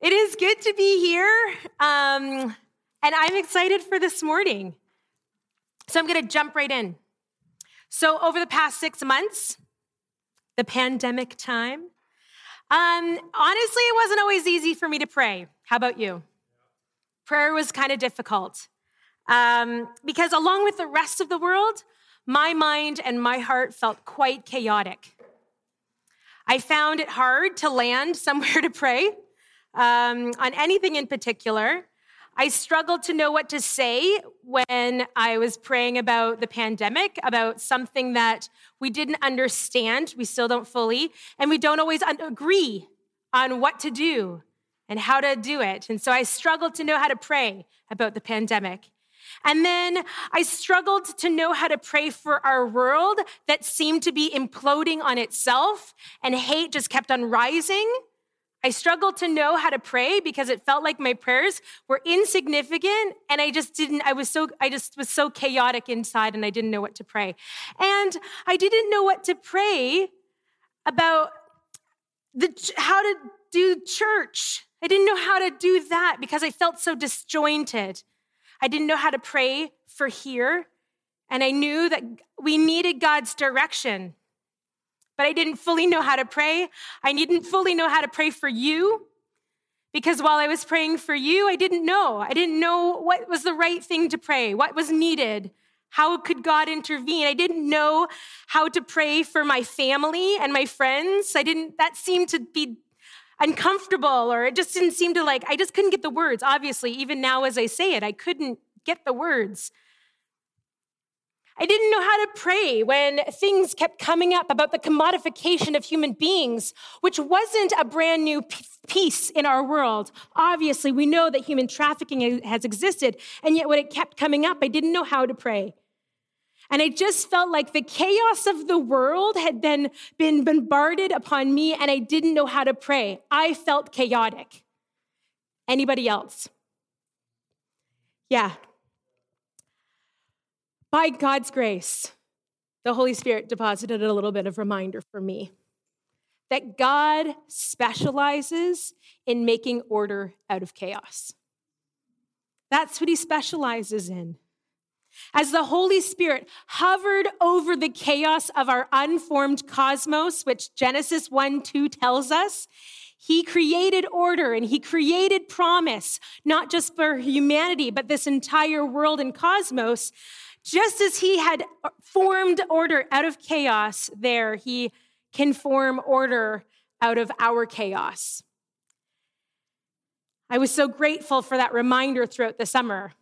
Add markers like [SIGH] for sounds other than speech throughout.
It is good to be here, um, and I'm excited for this morning. So I'm going to jump right in. So, over the past six months, the pandemic time, um, honestly, it wasn't always easy for me to pray. How about you? Prayer was kind of difficult um, because, along with the rest of the world, my mind and my heart felt quite chaotic. I found it hard to land somewhere [LAUGHS] to pray um, on anything in particular. I struggled to know what to say when I was praying about the pandemic, about something that we didn't understand, we still don't fully, and we don't always agree on what to do and how to do it. And so I struggled to know how to pray about the pandemic. And then I struggled to know how to pray for our world that seemed to be imploding on itself and hate just kept on rising. I struggled to know how to pray because it felt like my prayers were insignificant and I just didn't I was so I just was so chaotic inside and I didn't know what to pray. And I didn't know what to pray about the how to do church. I didn't know how to do that because I felt so disjointed. I didn't know how to pray for here and I knew that we needed God's direction but I didn't fully know how to pray. I didn't fully know how to pray for you because while I was praying for you, I didn't know. I didn't know what was the right thing to pray, what was needed. How could God intervene? I didn't know how to pray for my family and my friends. I didn't, that seemed to be uncomfortable, or it just didn't seem to like, I just couldn't get the words. Obviously, even now as I say it, I couldn't get the words. I didn't know how to pray when things kept coming up about the commodification of human beings, which wasn't a brand new piece in our world. Obviously, we know that human trafficking has existed, and yet when it kept coming up, I didn't know how to pray. And I just felt like the chaos of the world had then been bombarded upon me, and I didn't know how to pray. I felt chaotic. Anybody else? Yeah, by God's grace, the Holy Spirit deposited a little bit of reminder for me that God specializes in making order out of chaos. That's what he specializes in. As the Holy Spirit hovered over the chaos of our unformed cosmos, which Genesis 1 2 tells us, he created order and he created promise, not just for humanity, but this entire world and cosmos. Just as he had formed order out of chaos, there he can form order out of our chaos. I was so grateful for that reminder throughout the summer.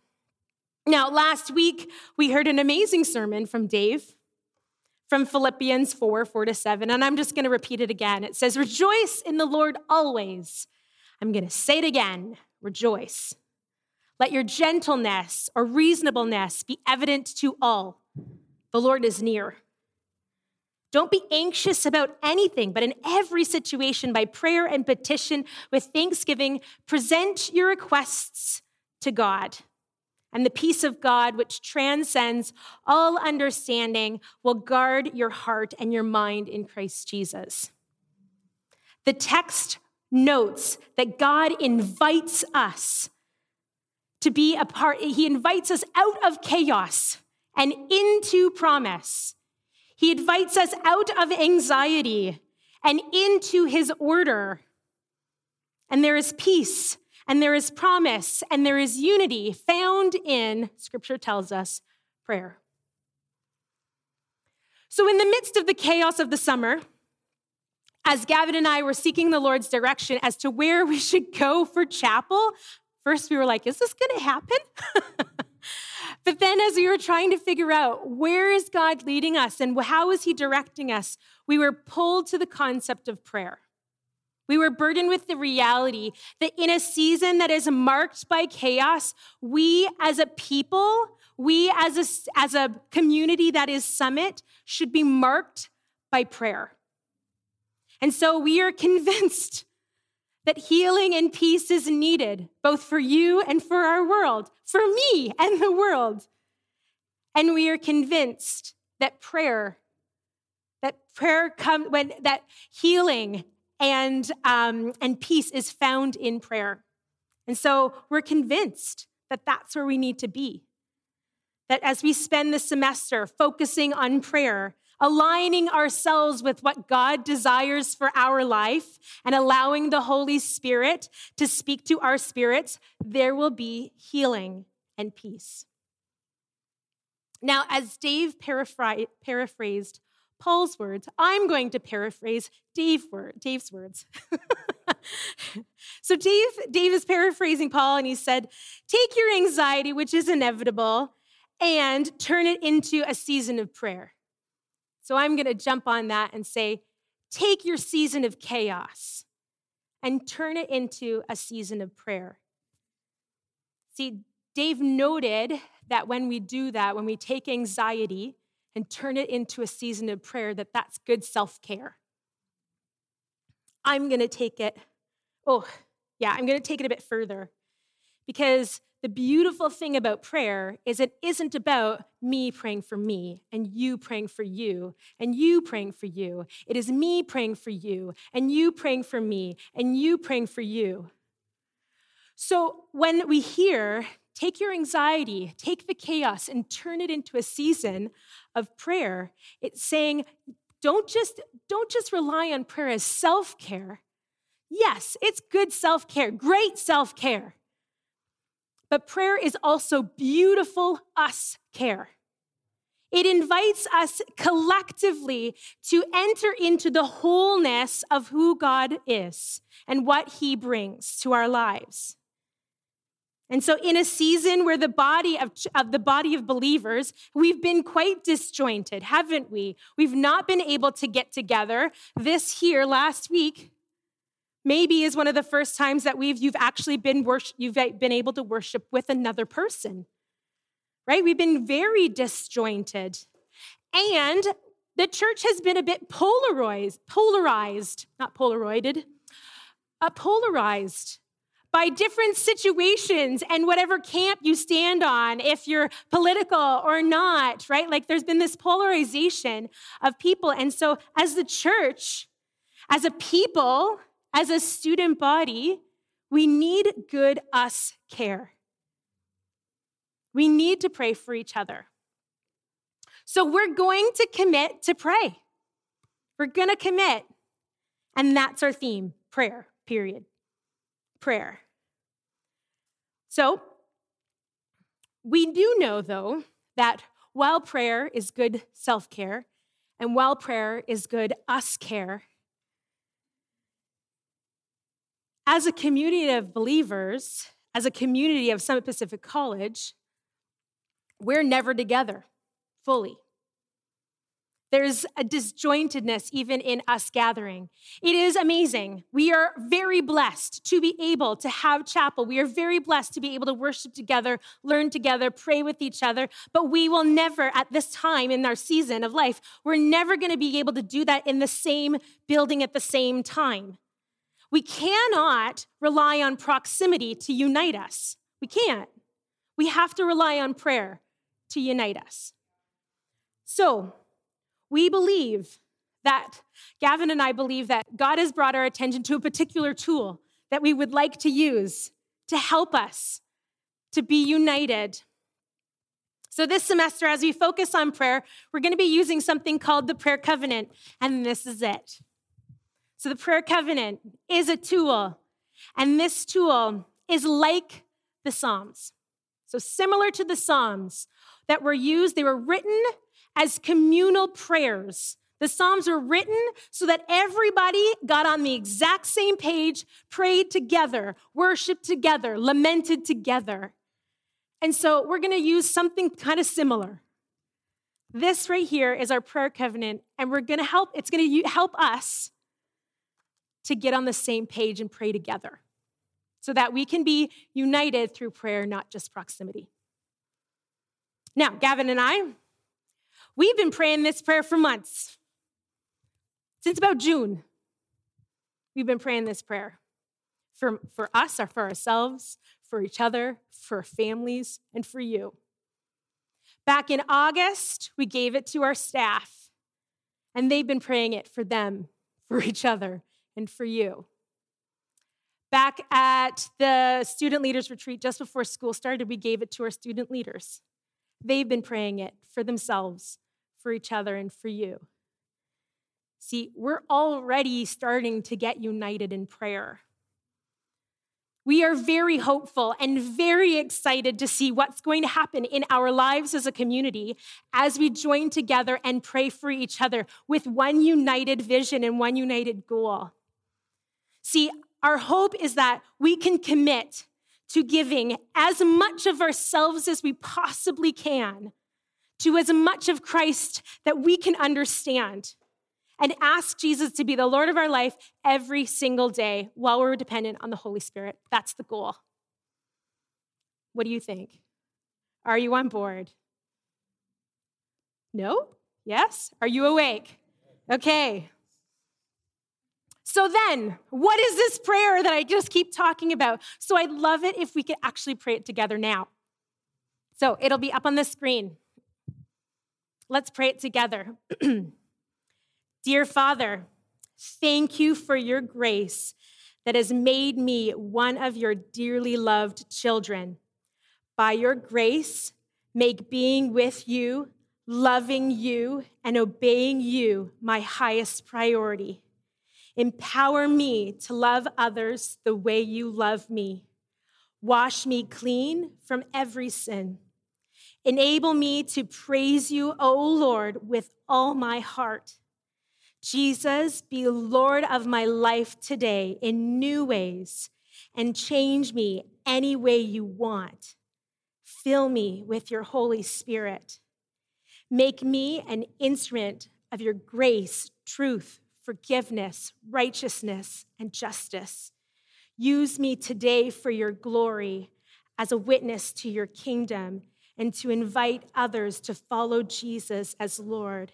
Now, last week, we heard an amazing sermon from Dave from Philippians 4 4 to 7, and I'm just going to repeat it again. It says, Rejoice in the Lord always. I'm going to say it again rejoice. Let your gentleness or reasonableness be evident to all. The Lord is near. Don't be anxious about anything, but in every situation, by prayer and petition with thanksgiving, present your requests to God. And the peace of God, which transcends all understanding, will guard your heart and your mind in Christ Jesus. The text notes that God invites us to be a part. He invites us out of chaos and into promise. He invites us out of anxiety and into his order. And there is peace and there is promise and there is unity found in, scripture tells us, prayer. So, in the midst of the chaos of the summer, as Gavin and I were seeking the Lord's direction as to where we should go for chapel, First, we were like, is this going to happen? [LAUGHS] but then, as we were trying to figure out where is God leading us and how is He directing us, we were pulled to the concept of prayer. We were burdened with the reality that in a season that is marked by chaos, we as a people, we as a, as a community that is summit, should be marked by prayer. And so we are [LAUGHS] convinced that healing and peace is needed, both for you and for our world, for me and the world. And we are convinced that prayer, that prayer comes when that healing and, um, and peace is found in prayer. And so we're convinced that that's where we need to be. That as we spend the semester focusing on prayer, aligning ourselves with what God desires for our life, and allowing the Holy Spirit to speak to our spirits, there will be healing and peace. Now, as Dave paraphrased Paul's words, I'm going to paraphrase Dave word, Dave's words. [LAUGHS] so Dave, Dave is paraphrasing Paul, and he said, Take your anxiety, which is inevitable, and turn it into a season of prayer. So I'm going to jump on that and say, Take your season of chaos and turn it into a season of prayer. See, Dave noted that when we do that, when we take anxiety and turn it into a season of prayer, that that's good self care. I'm going to take it, oh, yeah, I'm going to take it a bit further because the beautiful thing about prayer is it isn't about me praying for me and you praying for you and you praying for you. It is me praying for you and you praying for me and you praying for you. So when we hear, take your anxiety, take the chaos, and turn it into a season of prayer, it's saying, don't just, don't just rely on prayer as self care. Yes, it's good self care, great self care. But prayer is also beautiful us care. It invites us collectively to enter into the wholeness of who God is and what he brings to our lives. And so, in a season where the body of, of, the body of believers, we've been quite disjointed, haven't we? We've not been able to get together. This here last week, maybe is one of the first times that we've you've actually been worship, you've been able to worship with another person. Right? We've been very disjointed. And the church has been a bit polarized, polarized, not polaroided, uh, polarized by different situations and whatever camp you stand on, if you're political or not, right? Like there's been this polarization of people. And so, as the church, as a people, as a student body, we need good us care. We need to pray for each other. So we're going to commit to pray. We're going to commit. And that's our theme prayer, period. Prayer. So we do know, though, that while prayer is good self care and while prayer is good us care, As a community of believers, as a community of Summit Pacific College, we're never together fully. There's a disjointedness even in us gathering. It is amazing. We are very blessed to be able to have chapel. We are very blessed to be able to worship together, learn together, pray with each other. But we will never, at this time in our season of life, we're never going to be able to do that in the same building at the same time. We cannot rely on proximity to unite us. We can't. We have to rely on prayer to unite us. So, we believe that, Gavin and I believe that God has brought our attention to a particular tool that we would like to use to help us to be united. So, this semester, as we focus on prayer, we're going to be using something called the prayer covenant, and this is it. So the prayer covenant is a tool, and this tool is like the Psalms. So similar to the Psalms that were used, they were written as communal prayers. The Psalms were written so that everybody got on the exact same page, prayed together, worshiped together, lamented together. And so we're going to use something kind of similar. This right here is our prayer covenant, and we're going to help, it's going to help us to get on the same page and pray together so that we can be united through prayer, not just proximity. Now, Gavin and I, we've been praying this prayer for months. Since about June, we've been praying this prayer for, for us or for ourselves, for each other, for families, and for you. Back in August, we gave it to our staff, and they've been praying it for them, for each other, and for you. Back at the student leaders retreat just before school started, we gave it to our student leaders. They've been praying it for themselves, for each other, and for you. See, we're already starting to get united in prayer. We are very hopeful and very excited to see what's going to happen in our lives as a community as we join together and pray for each other with one united vision and one united goal. See, our hope is that we can commit to giving as much of ourselves as we possibly can to as much of Christ that we can understand and ask Jesus to be the Lord of our life every single day while we're dependent on the Holy Spirit. That's the goal. What do you think? Are you on board? No? Yes? Are you awake? Okay. So then, what is this prayer that I just keep talking about? So I'd love it if we could actually pray it together now. So it'll be up on the screen. Let's pray it together. [CLEARS THROAT] Dear Father, thank you for your grace that has made me one of your dearly loved children. By your grace, make being with you, loving you, and obeying you my highest priority. Empower me to love others the way you love me. Wash me clean from every sin. Enable me to praise you, O Lord, with all my heart Jesus, be Lord of my life today in new ways and change me any way you want. Fill me with your Holy Spirit. Make me an instrument of your grace, truth, forgiveness, righteousness, and justice. Use me today for your glory as a witness to your kingdom and to invite others to follow Jesus as Lord.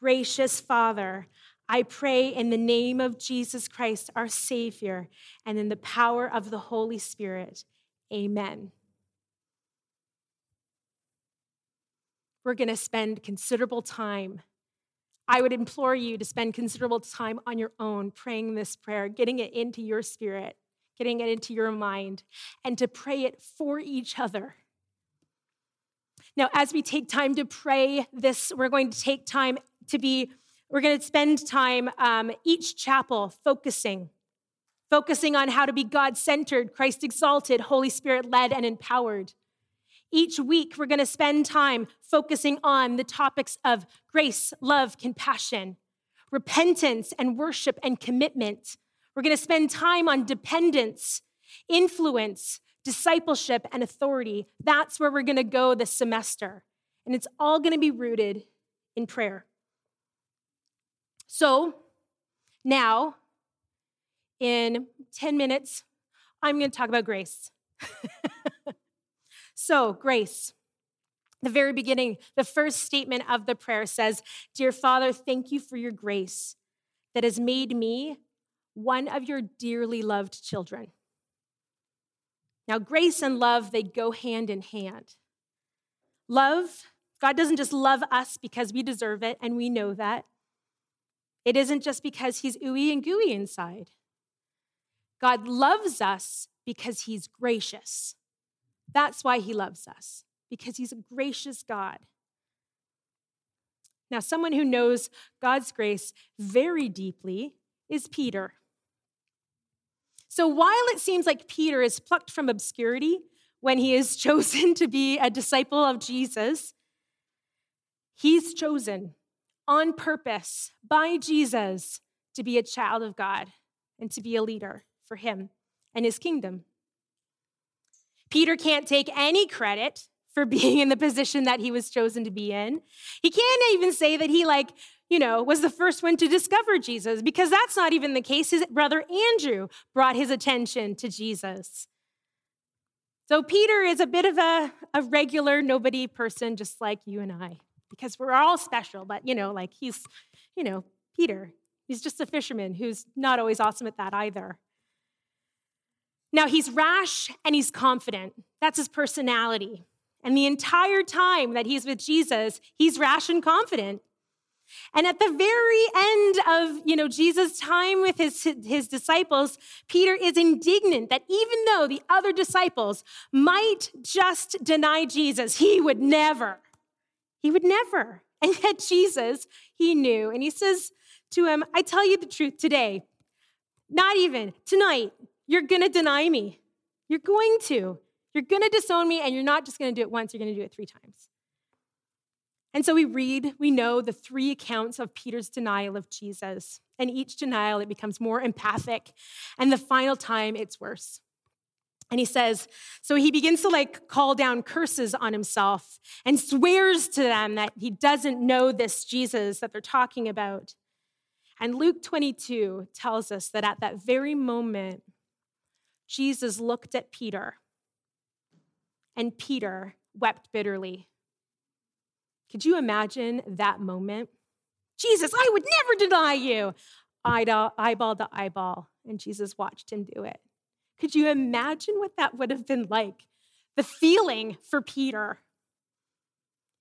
Gracious Father, I pray in the name of Jesus Christ, our Savior, and in the power of the Holy Spirit. Amen. We're going to spend considerable time. I would implore you to spend considerable time on your own praying this prayer, getting it into your spirit, getting it into your mind, and to pray it for each other. Now, as we take time to pray this, we're going to take time to be, we're going to spend time um, each chapel focusing, focusing on how to be God centered, Christ exalted, Holy Spirit led, and empowered. Each week, we're going to spend time focusing on the topics of grace, love, compassion, repentance, and worship and commitment. We're going to spend time on dependence, influence, discipleship, and authority. That's where we're going to go this semester. And it's all going to be rooted in prayer. So now, in 10 minutes, I'm going to talk about grace. [LAUGHS] so, grace. The very beginning, the first statement of the prayer says, Dear Father, thank you for your grace that has made me one of your dearly loved children. Now, grace and love, they go hand in hand. Love, God doesn't just love us because we deserve it and we know that. It isn't just because he's ooey and gooey inside. God loves us because he's gracious. That's why he loves us, because he's a gracious God. Now, someone who knows God's grace very deeply is Peter. So, while it seems like Peter is plucked from obscurity when he is [LAUGHS] chosen to be a disciple of Jesus, he's chosen on purpose by Jesus to be a child of God and to be a leader for him and his kingdom. Peter can't take any credit for [LAUGHS] being in the position that he was chosen to be in. He can't even say that he, like, you know, was the first one to discover Jesus because that's not even the case. His brother Andrew brought his attention to Jesus. So Peter is a bit of a, a regular nobody person, just like you and I because we're all special, but you know, like he's, you know, Peter. He's just a fisherman who's not always awesome at that either. Now, he's rash and he's confident. That's his personality. And the entire time that he's with Jesus, he's rash and confident. And at the very end of, you know, Jesus' time with his, his disciples, Peter is indignant that even though the other disciples might just deny Jesus, he would never. He would never. [LAUGHS] And yet Jesus, he knew. And he says to him, I tell you the truth today, not even tonight, you're going to deny me. You're going to. You're going to disown me, and you're not just going to do it once, you're going to do it three times. And so we read, we know the three accounts of Peter's denial of Jesus. And each denial, it becomes more empathic. And the final time, it's worse. And he says, so he begins to like call down curses on himself and swears to them that he doesn't know this Jesus that they're talking about. And Luke 22 tells us that at that very moment, Jesus looked at Peter, and Peter wept bitterly. Could you imagine that moment? Jesus, I would never deny you. Eyeball to eyeball. And Jesus watched him do it. Could you imagine what that would have been like? The feeling for Peter.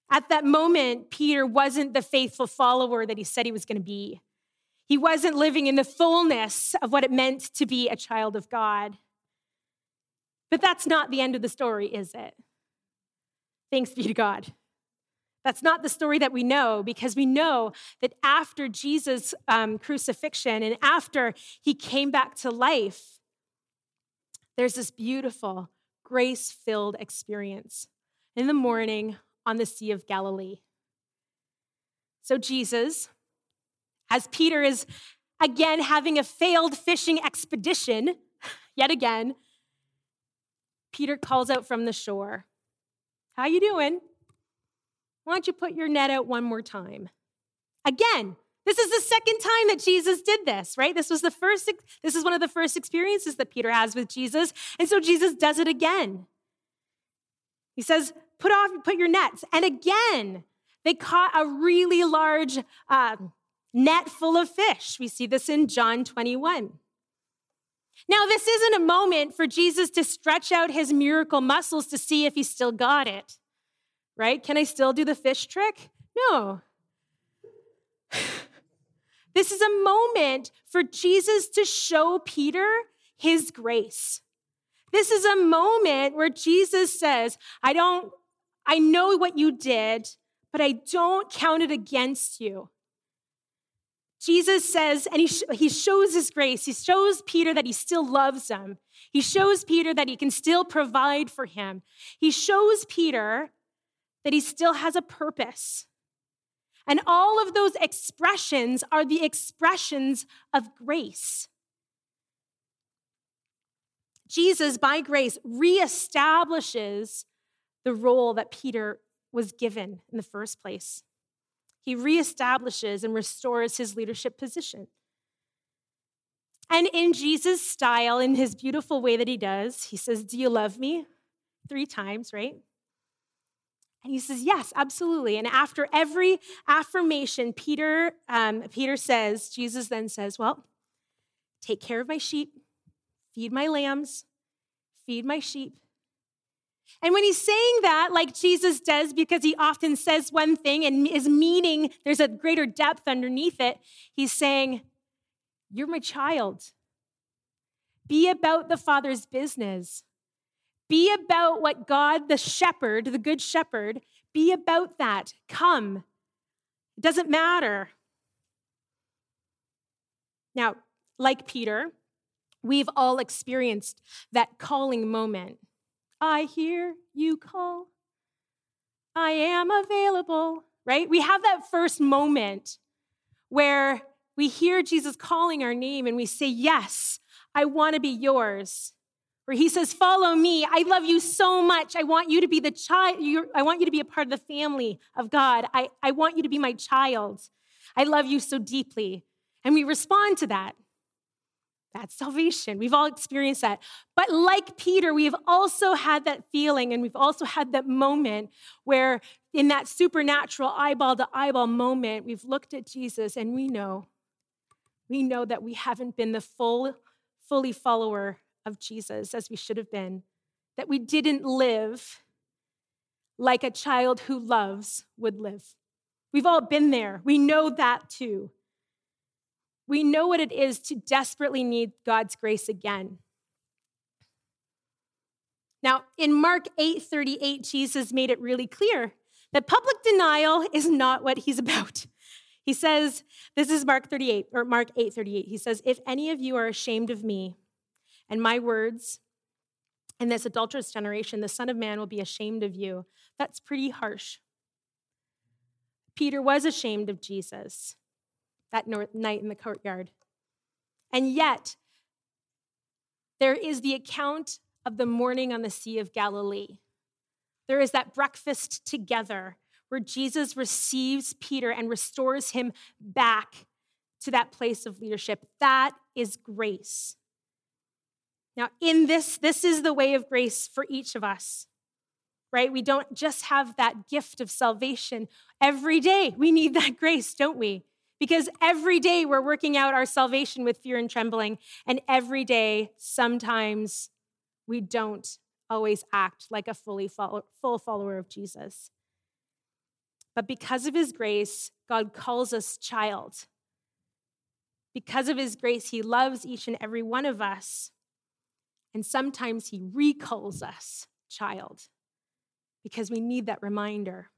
At that moment, Peter wasn't the faithful follower that he said he was going to be. He wasn't living in the fullness of what it meant to be a child of God. But that's not the end of the story, is it? Thanks be to God. That's not the story that we know because we know that after Jesus' um, crucifixion and after he came back to life, there's this beautiful, grace filled experience in the morning on the Sea of Galilee. So, Jesus, as Peter is again having a failed fishing expedition, [LAUGHS] yet again, Peter calls out from the shore, How you doing? Why don't you put your net out one more time? Again, this is the second time that Jesus did this, right? This was the first this is one of the first experiences that Peter has with Jesus, and so Jesus does it again. He says, "Put off, put your nets." And again, they caught a really large uh, net full of fish. We see this in John 21. Now, this isn't a moment for Jesus to stretch out his miracle muscles to see if he still got it, right? Can I still do the fish trick? No. [SIGHS] This is a moment for Jesus to show Peter his grace. This is a moment where Jesus says, I don't, I know what you did, but I don't count it against you. Jesus says, and he, sh- he shows his grace. He shows Peter that he still loves him. He shows Peter that he can still provide for him. He shows Peter that he still has a purpose. And all of those expressions are the expressions of grace. Jesus, by grace, reestablishes the role that Peter was given in the first place he reestablishes and restores his leadership position. And in Jesus' style, in his beautiful way that he does, he says, Do you love me? Three times, right? And he says, Yes, absolutely. And after every affirmation, Peter, um, Peter says, Jesus then says, Well, take care of my sheep, feed my lambs, feed my sheep, and when he's saying that, like Jesus does, because he often says one thing and is meaning there's a greater depth underneath it, he's saying, You're my child. Be about the Father's business. Be about what God, the shepherd, the good shepherd, be about that. Come. It doesn't matter. Now, like Peter, we've all experienced that calling moment I hear you call. I am available, right? We have that first moment where we hear Jesus calling our name and we say, Yes, I want to be yours. Where he says, Follow me. I love you so much. I want you to be the child. I want you to be a part of the family of God. I, I want you to be my child. I love you so deeply. And we respond to that. That's salvation. We've all experienced that. But like Peter, we have also had that feeling and we've also had that moment where, in that supernatural eyeball to eyeball moment, we've looked at Jesus and we know, we know that we haven't been the full, fully follower of Jesus as we should have been, that we didn't live like a child who loves would live. We've all been there. We know that too. We know what it is to desperately need God's grace again. Now, in Mark 8:38, Jesus made it really clear that public denial is not what he's [LAUGHS] about. He says, this is Mark 38 or Mark 8:38. He says, "If any of you are ashamed of me and my words in this adulterous generation, the Son of Man will be ashamed of you." That's pretty harsh. Peter was ashamed of Jesus that night in the courtyard. And yet, there is the account of the morning on the Sea of Galilee. There is that breakfast together where Jesus receives Peter and restores him back to that place of leadership. That is grace. Now, in this, this is the way of grace for each of us, right? We don't just have that gift of salvation. Every day we need that [LAUGHS] grace, don't we? Because every day we're working out our salvation with fear and trembling. And every day, sometimes we don't always act like a fully follow, full follower of Jesus. But because of his grace, God calls us child. Because of his grace, he loves each and every one of us. And sometimes he recalls us child because we need that reminder.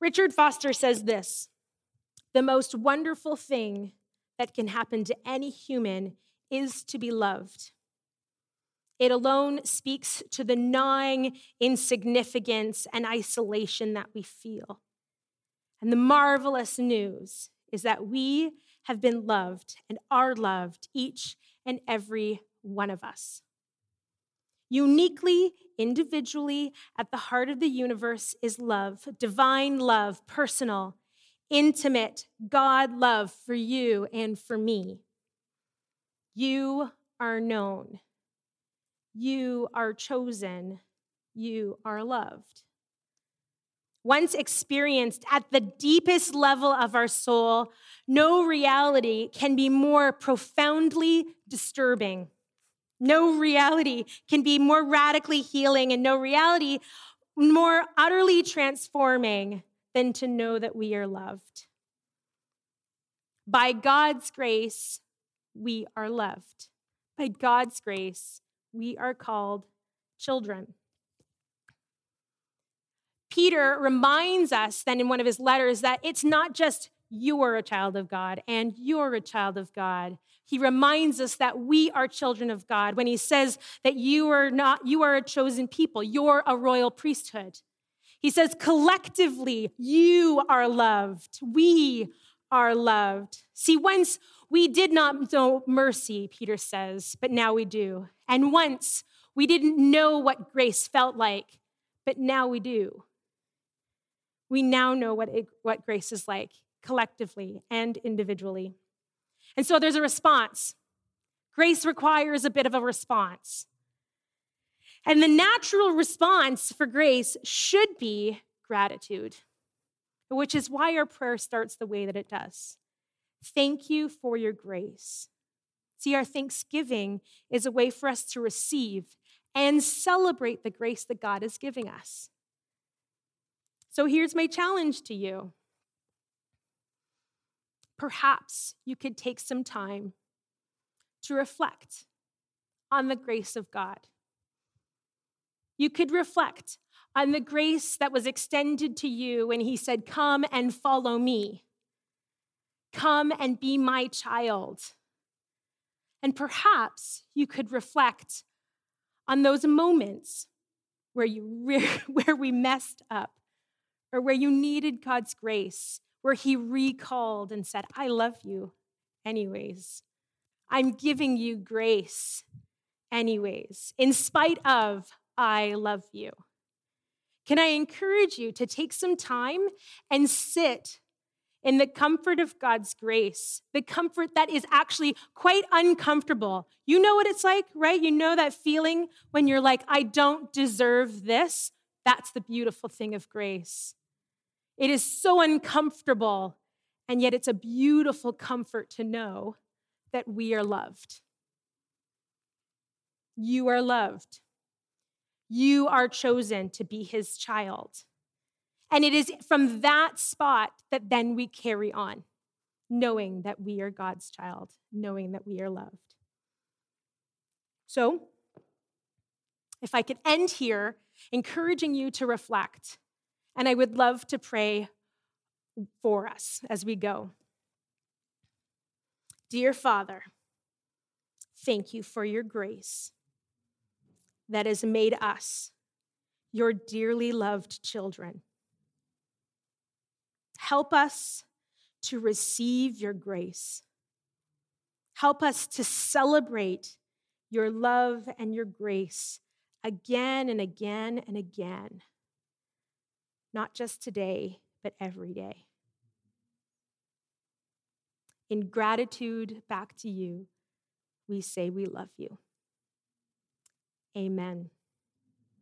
Richard Foster says this the most wonderful thing that can happen to any human is to be loved. It alone speaks to the gnawing insignificance and isolation that we feel. And the marvelous news is that we have been loved and are loved, each and every one of us. Uniquely, individually, at the heart of the universe is love, divine love, personal, intimate God love for you and for me. You are known. You are chosen. You are loved. Once experienced at the deepest level of our soul, no reality can be more profoundly disturbing. No reality can be more radically healing, and no reality more utterly transforming than to know that we are loved. By God's grace, we are loved. By God's grace, we are called children. Peter reminds us then in one of his letters that it's not just you are a child of God and you're a child of God. He reminds us that we are children of God when he says that you are not you are a chosen people, you're a royal priesthood. He says, collectively, you are loved. We are loved. See, once we did not know mercy, Peter says, but now we do. And once we didn't know what grace felt like, but now we do. We now know what, it, what grace is like collectively and individually. And so there's a response. Grace requires a bit of a response. And the natural response for grace should be gratitude, which is why our prayer starts the way that it does. Thank you for your grace. See, our thanksgiving is a way for us to receive and celebrate the grace that God is giving us. So here's my challenge to you. Perhaps you could take some time to reflect on the grace of God you could reflect on the grace that was extended to you when he said, Come and follow me. Come and be my child. And perhaps you could reflect on those moments where, you [LAUGHS] re- where we messed up or where you needed God's grace, where he recalled and said, I love you anyways. I'm giving you grace anyways, in spite of I love you. Can I encourage you to take some time and sit in the comfort of God's grace, the comfort that is actually quite uncomfortable. You know what it's like, right? You know that feeling when you're like, I don't deserve this. That's the beautiful thing of grace. It is so uncomfortable, and yet it's a beautiful comfort to know that we are loved. You are loved. You are chosen to be his child. And it is from that spot that then we carry on, knowing that we are God's child, knowing that we are loved. So, if I could end here, encouraging you to reflect, and I would love to pray for us as we go. Dear Father, thank you for your grace that has made us your dearly loved children. Help us to receive your grace. Help us to celebrate your love and your grace again and again and again, not just today, but every day. In gratitude back to you, we say we love you. Amen.